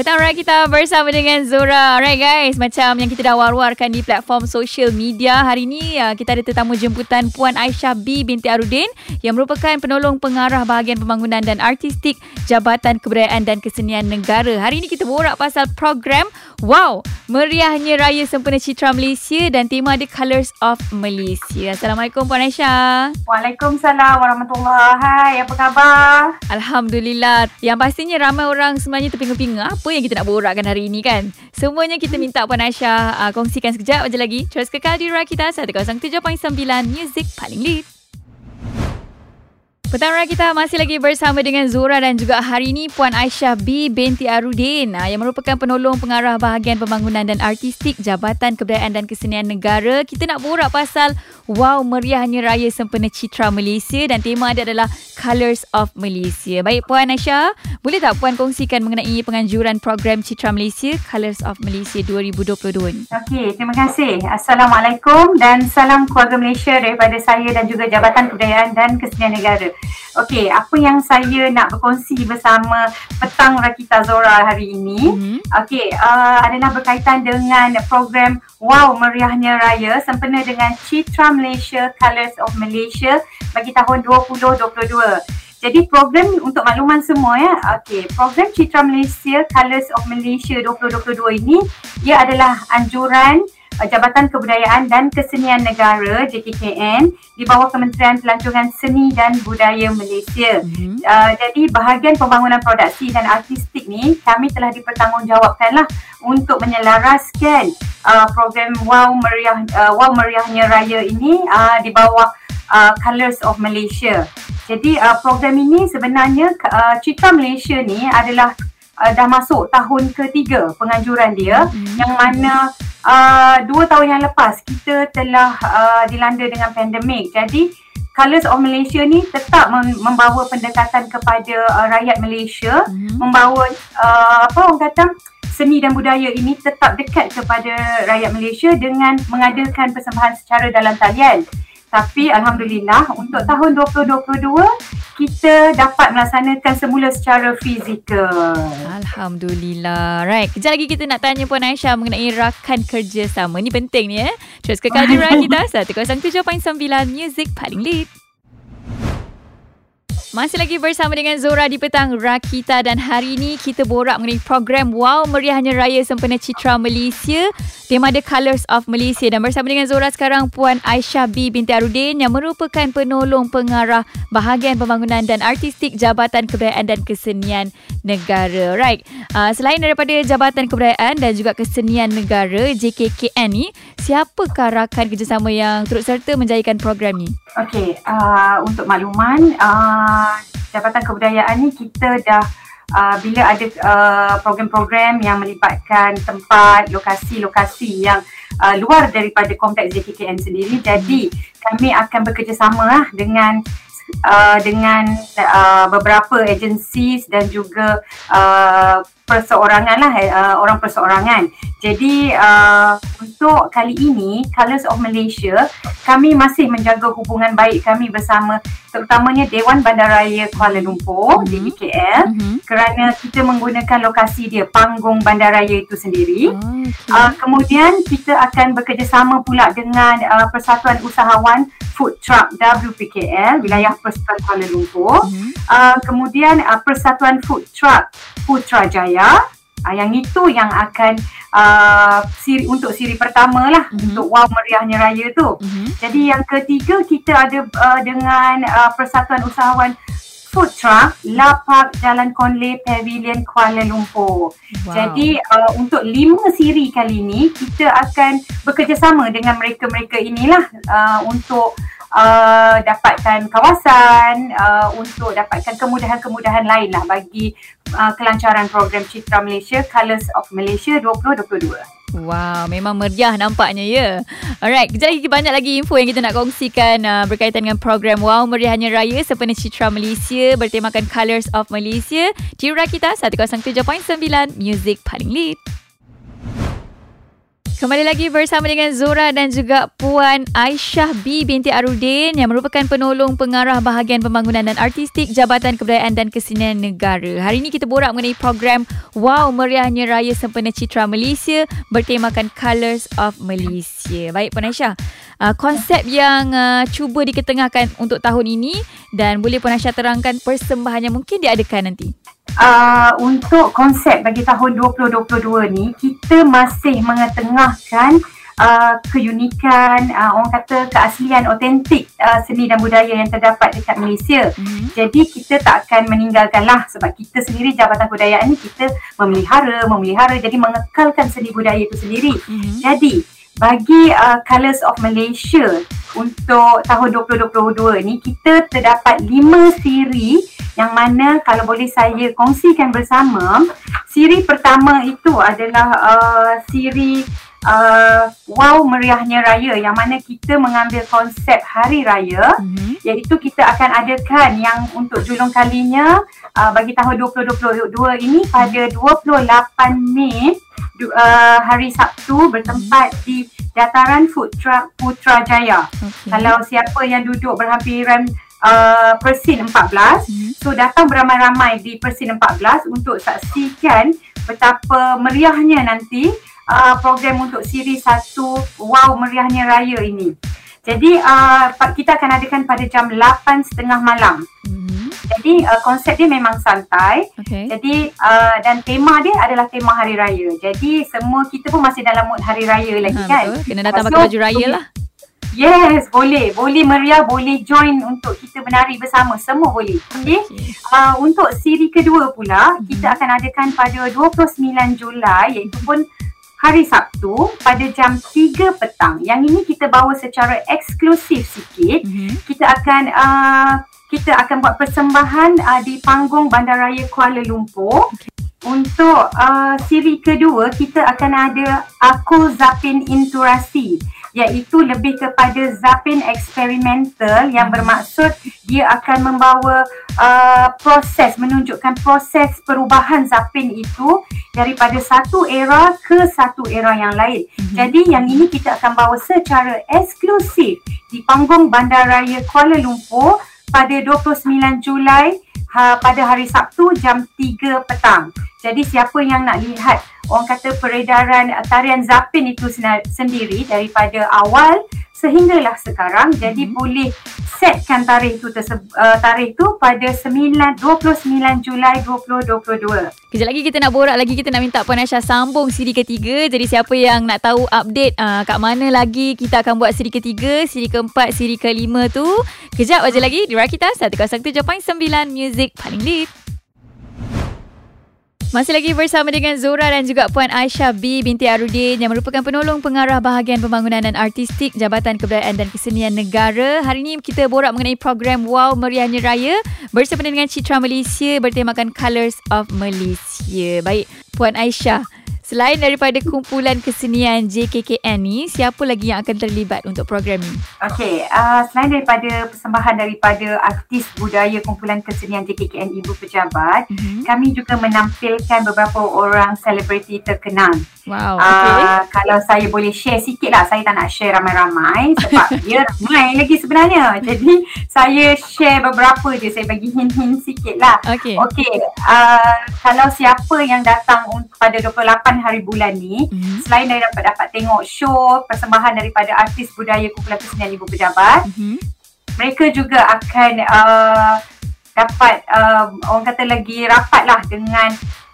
Petang Raya kita bersama dengan Zora. Alright guys, macam yang kita dah war-warkan di platform social media. Hari ini uh, kita ada tetamu jemputan Puan Aisyah B binti Arudin yang merupakan penolong pengarah bahagian pembangunan dan artistik Jabatan Kebudayaan dan Kesenian Negara. Hari ini kita borak pasal program Wow, meriahnya Raya Sempena Citra Malaysia dan tema The Colours of Malaysia. Assalamualaikum Puan Aisyah. Waalaikumsalam warahmatullahi. Hai, apa khabar? Alhamdulillah. Yang pastinya ramai orang sebenarnya terpinga-pinga apa yang kita nak borakkan hari ini kan. Semuanya kita minta Puan Aisyah uh, kongsikan sekejap aja lagi. Terus kekal di Rakita 107.9 Music paling lead. Petang Raya kita masih lagi bersama dengan Zora dan juga hari ini Puan Aisyah B binti Arudin ah, yang merupakan penolong pengarah bahagian pembangunan dan artistik Jabatan Kebudayaan dan Kesenian Negara. Kita nak borak pasal wow meriahnya Raya Sempena Citra Malaysia dan tema dia adalah Colours of Malaysia. Baik Puan Aisyah, boleh tak Puan kongsikan mengenai penganjuran program Citra Malaysia Colours of Malaysia 2022 ni? Okey, terima kasih. Assalamualaikum dan salam keluarga Malaysia daripada saya dan juga Jabatan Kebudayaan dan Kesenian Negara. Okey, apa yang saya nak berkongsi bersama petang Rakita Zora hari ini, mm-hmm. okey, uh, adalah berkaitan dengan program Wow Meriahnya Raya sempena dengan Citra Malaysia Colors of Malaysia bagi tahun 2022. Jadi program untuk makluman semua ya. Okey, program Citra Malaysia Colors of Malaysia 2022 ini ia adalah anjuran Jabatan Kebudayaan dan Kesenian Negara JKKN di bawah Kementerian Pelancongan Seni dan Budaya Malaysia. Mm-hmm. Uh, jadi bahagian pembangunan produksi dan artistik ni kami telah dipertanggungjawabkanlah untuk menyelaraskan uh, program Wow Meriah uh, Wow Meriahnya Raya ini uh, di bawah uh, Colors of Malaysia. Jadi uh, program ini sebenarnya uh, Citra Malaysia ni adalah uh, dah masuk tahun ketiga penganjuran dia mm-hmm. yang mana uh, dua tahun yang lepas kita telah uh, dilanda dengan pandemik. Jadi Colors of Malaysia ni tetap mem- membawa pendekatan kepada uh, rakyat Malaysia, mm-hmm. membawa uh, apa orang kata seni dan budaya ini tetap dekat kepada rakyat Malaysia dengan mengadakan persembahan secara dalam talian. Tapi Alhamdulillah untuk tahun 2022 kita dapat melaksanakan semula secara fizikal. Alhamdulillah. Right. Kejap lagi kita nak tanya Puan Aisyah mengenai rakan kerjasama. Ni penting ni eh. Terus kekal di kita 107.9 Music paling lead. Masih lagi bersama dengan Zora di petang Rakita dan hari ini kita borak mengenai program Wow Meriahnya Raya Sempena Citra Malaysia tema The Colours of Malaysia dan bersama dengan Zora sekarang Puan Aisyah B binti Arudin yang merupakan penolong pengarah bahagian pembangunan dan artistik Jabatan Kebudayaan dan Kesenian Negara. Right. Uh, selain daripada Jabatan Kebudayaan dan juga Kesenian Negara JKKN ni, siapakah rakan kerjasama yang turut serta menjayakan program ni? Okey, uh, untuk makluman uh, Jabatan Kebudayaan ni kita dah uh, bila ada uh, program-program yang melibatkan tempat, lokasi-lokasi yang uh, luar daripada kompleks JKKN sendiri. Jadi kami akan bekerjasama lah dengan uh, dengan uh, beberapa agensi dan juga uh, perseorangan lah uh, orang perseorangan. Jadi uh, untuk kali ini Colors of Malaysia kami masih menjaga hubungan baik kami bersama terutamanya Dewan Bandaraya Kuala Lumpur mm-hmm. DBKL mm-hmm. kerana kita menggunakan lokasi dia panggung bandaraya itu sendiri. Oh, okay. uh, kemudian kita akan bekerjasama pula dengan uh, Persatuan Usahawan Food Truck WPKL wilayah Persatuan Kuala Lumpur. Mm-hmm. Uh, kemudian uh, Persatuan Food Truck Putrajaya uh, yang itu yang akan uh, siri untuk siri pertama lah mm-hmm. untuk wow meriahnya raya tu. Mm-hmm. Jadi yang ketiga kita ada uh, dengan uh, Persatuan Usahawan Food Truck Lapak Jalan Konle Pavilion Kuala Lumpur. Wow. Jadi uh, untuk lima siri kali ini kita akan bekerjasama dengan mereka-mereka inilah uh, untuk uh, dapatkan kawasan uh, untuk dapatkan kemudahan-kemudahan lain lah bagi uh, kelancaran program Citra Malaysia Colors of Malaysia 2022. Wow, memang meriah nampaknya ya. Alright, kejap lagi banyak lagi info yang kita nak kongsikan uh, berkaitan dengan program Wow Meriahnya Raya sempena Citra Malaysia bertemakan Colors of Malaysia di Rakita 107.9 Music paling lead. Kembali lagi bersama dengan Zora dan juga Puan Aisyah B binti Arudin yang merupakan penolong pengarah bahagian pembangunan dan artistik Jabatan Kebudayaan dan Kesenian Negara. Hari ini kita borak mengenai program Wow Meriahnya Raya Sempena Citra Malaysia bertemakan Colours of Malaysia. Baik Puan Aisyah, uh, konsep yang uh, cuba diketengahkan untuk tahun ini dan boleh Puan Aisyah terangkan persembahan yang mungkin diadakan nanti? Uh, untuk konsep bagi tahun 2022 ni kita masih mengetengahkan uh, keunikan uh, orang kata keaslian otentik uh, seni dan budaya yang terdapat dekat Malaysia. Mm-hmm. Jadi kita tak akan meninggalkanlah sebab kita sendiri Jabatan Kebudayaan ni kita memelihara, memelihara jadi mengekalkan seni budaya itu sendiri. Mm-hmm. Jadi bagi uh, Colors of Malaysia untuk tahun 2022 ni kita terdapat lima siri yang mana kalau boleh saya kongsikan bersama siri pertama itu adalah uh, siri uh, wow meriahnya raya yang mana kita mengambil konsep hari raya mm-hmm. iaitu kita akan adakan yang untuk julung kalinya uh, bagi tahun 2022 ini pada 28 Mei uh, hari Sabtu bertempat mm-hmm. di dataran Putra, Putrajaya. Okay. Kalau siapa yang duduk berhampiran uh, Persin 14 hmm. so datang beramai-ramai di Persin 14 untuk saksikan betapa meriahnya nanti uh, program untuk siri satu wow meriahnya raya ini jadi uh, kita akan adakan pada jam 8.30 malam hmm. jadi uh, konsep dia memang santai okay. jadi uh, dan tema dia adalah tema hari raya jadi semua kita pun masih dalam mood hari raya lagi ha, kan betul. kena datang pakai baju raya lah Yes, boleh. Boleh meriah, boleh join untuk kita menari bersama. Semua boleh. Okay. okay. Uh, untuk siri kedua pula, mm-hmm. kita akan adakan pada 29 Julai iaitu pun hari Sabtu pada jam 3 petang. Yang ini kita bawa secara eksklusif sikit. Mm-hmm. Kita akan uh, kita akan buat persembahan uh, di panggung Bandaraya Kuala Lumpur. Okay. Untuk uh, siri kedua, kita akan ada Aku Zapin Inturasi iaitu lebih kepada zapin eksperimental yang bermaksud dia akan membawa uh, proses menunjukkan proses perubahan zapin itu daripada satu era ke satu era yang lain. Mm-hmm. Jadi yang ini kita akan bawa secara eksklusif di panggung Bandaraya Kuala Lumpur pada 29 Julai ha, pada hari Sabtu jam 3 petang. Jadi siapa yang nak lihat orang kata peredaran tarian Zapin itu sendiri daripada awal sehinggalah sekarang hmm. jadi boleh setkan tarikh tu uh, tarikh tu pada 9 29 Julai 2022. Kejap lagi kita nak borak lagi kita nak minta Puan Aisyah sambung siri ketiga. Jadi siapa yang nak tahu update uh, kat mana lagi kita akan buat siri ketiga, siri keempat, siri kelima tu. Kejap aja lagi di Rakita 107.9 Music paling lead. Masih lagi bersama dengan Zora dan juga Puan Aisyah B binti Arudin yang merupakan penolong pengarah bahagian pembangunan dan artistik Jabatan Kebudayaan dan Kesenian Negara. Hari ini kita borak mengenai program Wow Meriahnya Raya bersama dengan Citra Malaysia bertemakan Colours of Malaysia. Baik, Puan Aisyah. Selain daripada kumpulan kesenian JKKN ni, siapa lagi yang akan terlibat untuk program ni? Okey, uh, selain daripada persembahan daripada artis budaya kumpulan kesenian JKKN Ibu Pejabat, mm-hmm. kami juga menampilkan beberapa orang selebriti terkenal. Wow, okay. Uh, kalau saya boleh share sikit lah, saya tak nak share ramai-ramai sebab dia ramai lagi sebenarnya. Jadi, saya share beberapa je, saya bagi hint-hint sikit lah. Okay. Okey, uh, kalau siapa yang datang pada 28 hari bulan ni mm-hmm. selain dari dapat dapat tengok show persembahan daripada artis budaya kumpulan kesenian ibu pejabat mm-hmm. mereka juga akan uh, dapat uh, orang kata lagi rapat lah dengan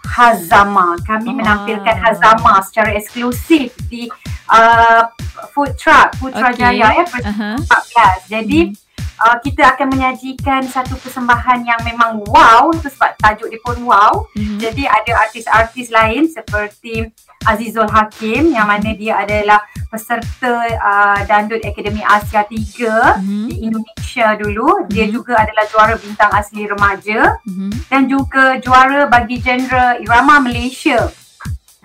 Hazama. Kami oh. menampilkan Hazama secara eksklusif di uh, food truck Putrajaya okay. ya uh-huh. 14. Jadi mm uh, kita akan menyajikan satu persembahan yang memang wow tu sebab tajuk dia pun wow. Mm-hmm. Jadi ada artis-artis lain seperti Azizul Hakim yang mana dia adalah peserta uh, Dandut Akademi Asia 3 mm-hmm. di Indonesia dulu. Mm-hmm. Dia juga adalah juara bintang asli remaja mm-hmm. dan juga juara bagi genre irama Malaysia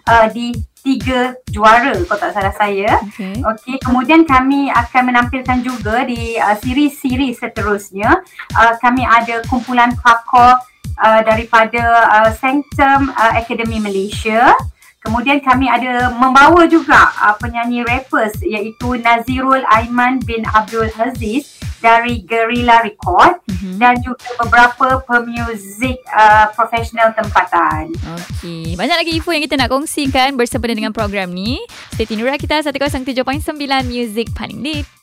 uh, di tiga juara kalau tak salah saya. Okay. okay. Kemudian kami akan menampilkan juga di uh, siri-siri seterusnya. Uh, kami ada kumpulan pakor uh, daripada uh, Sanctum uh, Academy Malaysia. Kemudian kami ada membawa juga uh, penyanyi rappers iaitu Nazirul Aiman bin Abdul Aziz dari Guerrilla Record mm-hmm. dan juga beberapa pemuzik uh, profesional tempatan. Okey, banyak lagi info yang kita nak kongsikan bersama dengan program ni. Stay tune kita 107.9 Music Paling Lead.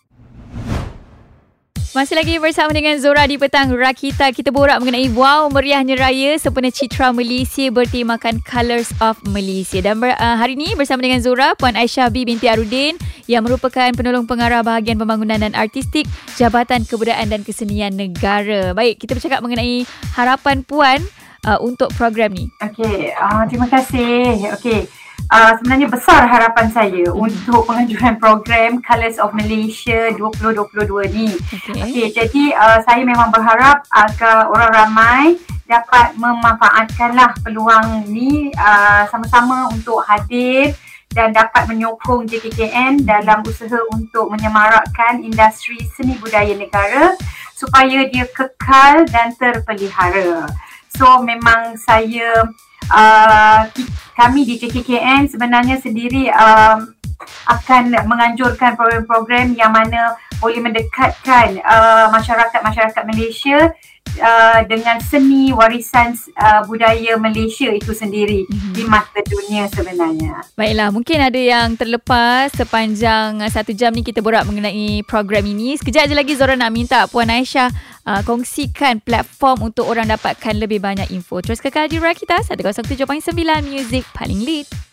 Masih lagi bersama dengan Zora di petang Rakita. Kita borak mengenai wow meriahnya raya sempena Citra Malaysia bertemakan Colors of Malaysia. Dan ber, uh, hari ini bersama dengan Zora, Puan Aisyah B binti Arudin yang merupakan penolong pengarah bahagian pembangunan dan artistik Jabatan Kebudayaan dan Kesenian Negara. Baik, kita bercakap mengenai harapan Puan uh, untuk program ni. Okey, uh, terima kasih. Okey uh, sebenarnya besar harapan saya hmm. untuk pengajuan program Colors of Malaysia 2022 ni. Okay. Okay, jadi uh, saya memang berharap agar orang ramai dapat memanfaatkanlah peluang ni uh, sama-sama untuk hadir dan dapat menyokong JKKN dalam usaha untuk menyemarakkan industri seni budaya negara supaya dia kekal dan terpelihara. So memang saya uh, kami di JKKN sebenarnya sendiri um, akan menganjurkan program-program yang mana boleh mendekatkan uh, masyarakat-masyarakat Malaysia uh, dengan seni warisan uh, budaya Malaysia itu sendiri mm-hmm. di mata dunia sebenarnya. Baiklah, mungkin ada yang terlepas sepanjang uh, satu jam ni kita borak mengenai program ini. Sekejap je lagi Zora nak minta Puan Aisyah uh, kongsikan platform untuk orang dapatkan lebih banyak info. Terus kekal di Rakita 107.9 Music paling lead.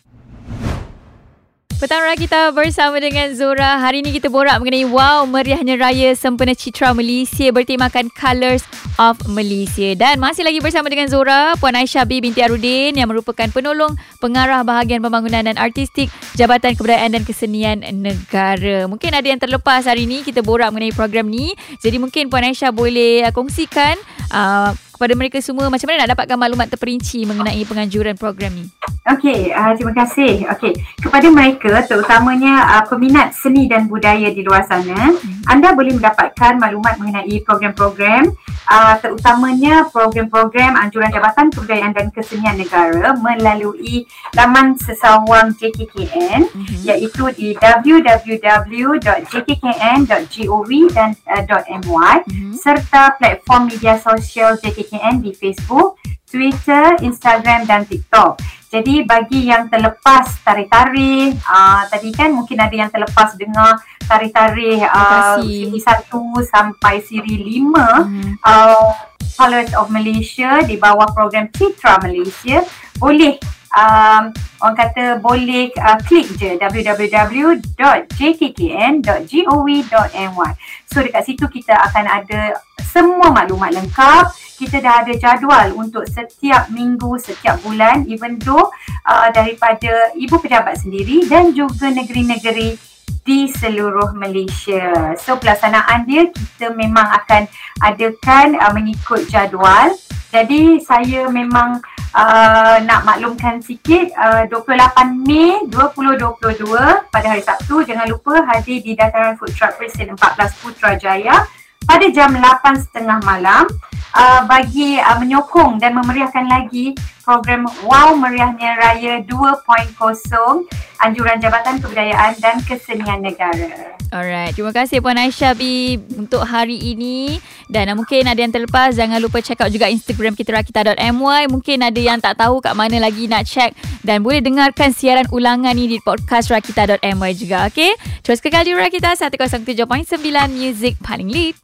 Petang Raya kita bersama dengan Zora. Hari ini kita borak mengenai wow meriahnya raya sempena Citra Malaysia bertemakan Colors of Malaysia. Dan masih lagi bersama dengan Zora, Puan Aisyah B binti Arudin yang merupakan penolong pengarah bahagian pembangunan dan artistik Jabatan Kebudayaan dan Kesenian Negara. Mungkin ada yang terlepas hari ini kita borak mengenai program ni. Jadi mungkin Puan Aisyah boleh kongsikan uh, kepada mereka semua macam mana nak dapatkan maklumat terperinci mengenai penganjuran program ni? Okey, uh, terima kasih. Okey, kepada mereka terutamanya uh, peminat seni dan budaya di luar sana, hmm. anda boleh mendapatkan maklumat mengenai program-program uh, terutamanya program-program anjuran Jabatan Kebudayaan dan Kesenian Negara melalui laman sesawang JKKN hmm. iaitu di www.jkkn.gov dan uh, .my hmm. serta platform media sosial JKKN KKN di Facebook, Twitter, Instagram dan TikTok. Jadi bagi yang terlepas tari-tari, uh, tadi kan mungkin ada yang terlepas dengar tari-tari uh, siri satu sampai siri lima hmm. uh, Colors of Malaysia di bawah program Citra Malaysia, boleh um, orang kata boleh uh, klik je www.jkkn.gov.my So dekat situ kita akan ada semua maklumat lengkap kita dah ada jadual untuk setiap minggu, setiap bulan even though uh, daripada ibu pejabat sendiri dan juga negeri-negeri di seluruh Malaysia. So pelaksanaan dia kita memang akan adakan uh, mengikut jadual. Jadi saya memang uh, nak maklumkan sikit uh, 28 Mei 2022 pada hari Sabtu jangan lupa hadir di Dataran Food Truck Presiden 14 Putrajaya pada jam 8.30 malam uh, bagi uh, menyokong dan memeriahkan lagi program Wow Meriahnya Raya 2.0 Anjuran Jabatan Kebudayaan dan Kesenian Negara. Alright, terima kasih Puan Aisyah B untuk hari ini dan uh, mungkin ada yang terlepas jangan lupa check out juga Instagram kita rakita.my mungkin ada yang tak tahu kat mana lagi nak check dan boleh dengarkan siaran ulangan ni di podcast rakita.my juga okay? Terus kekal di Rakita 107.9 Music paling lead.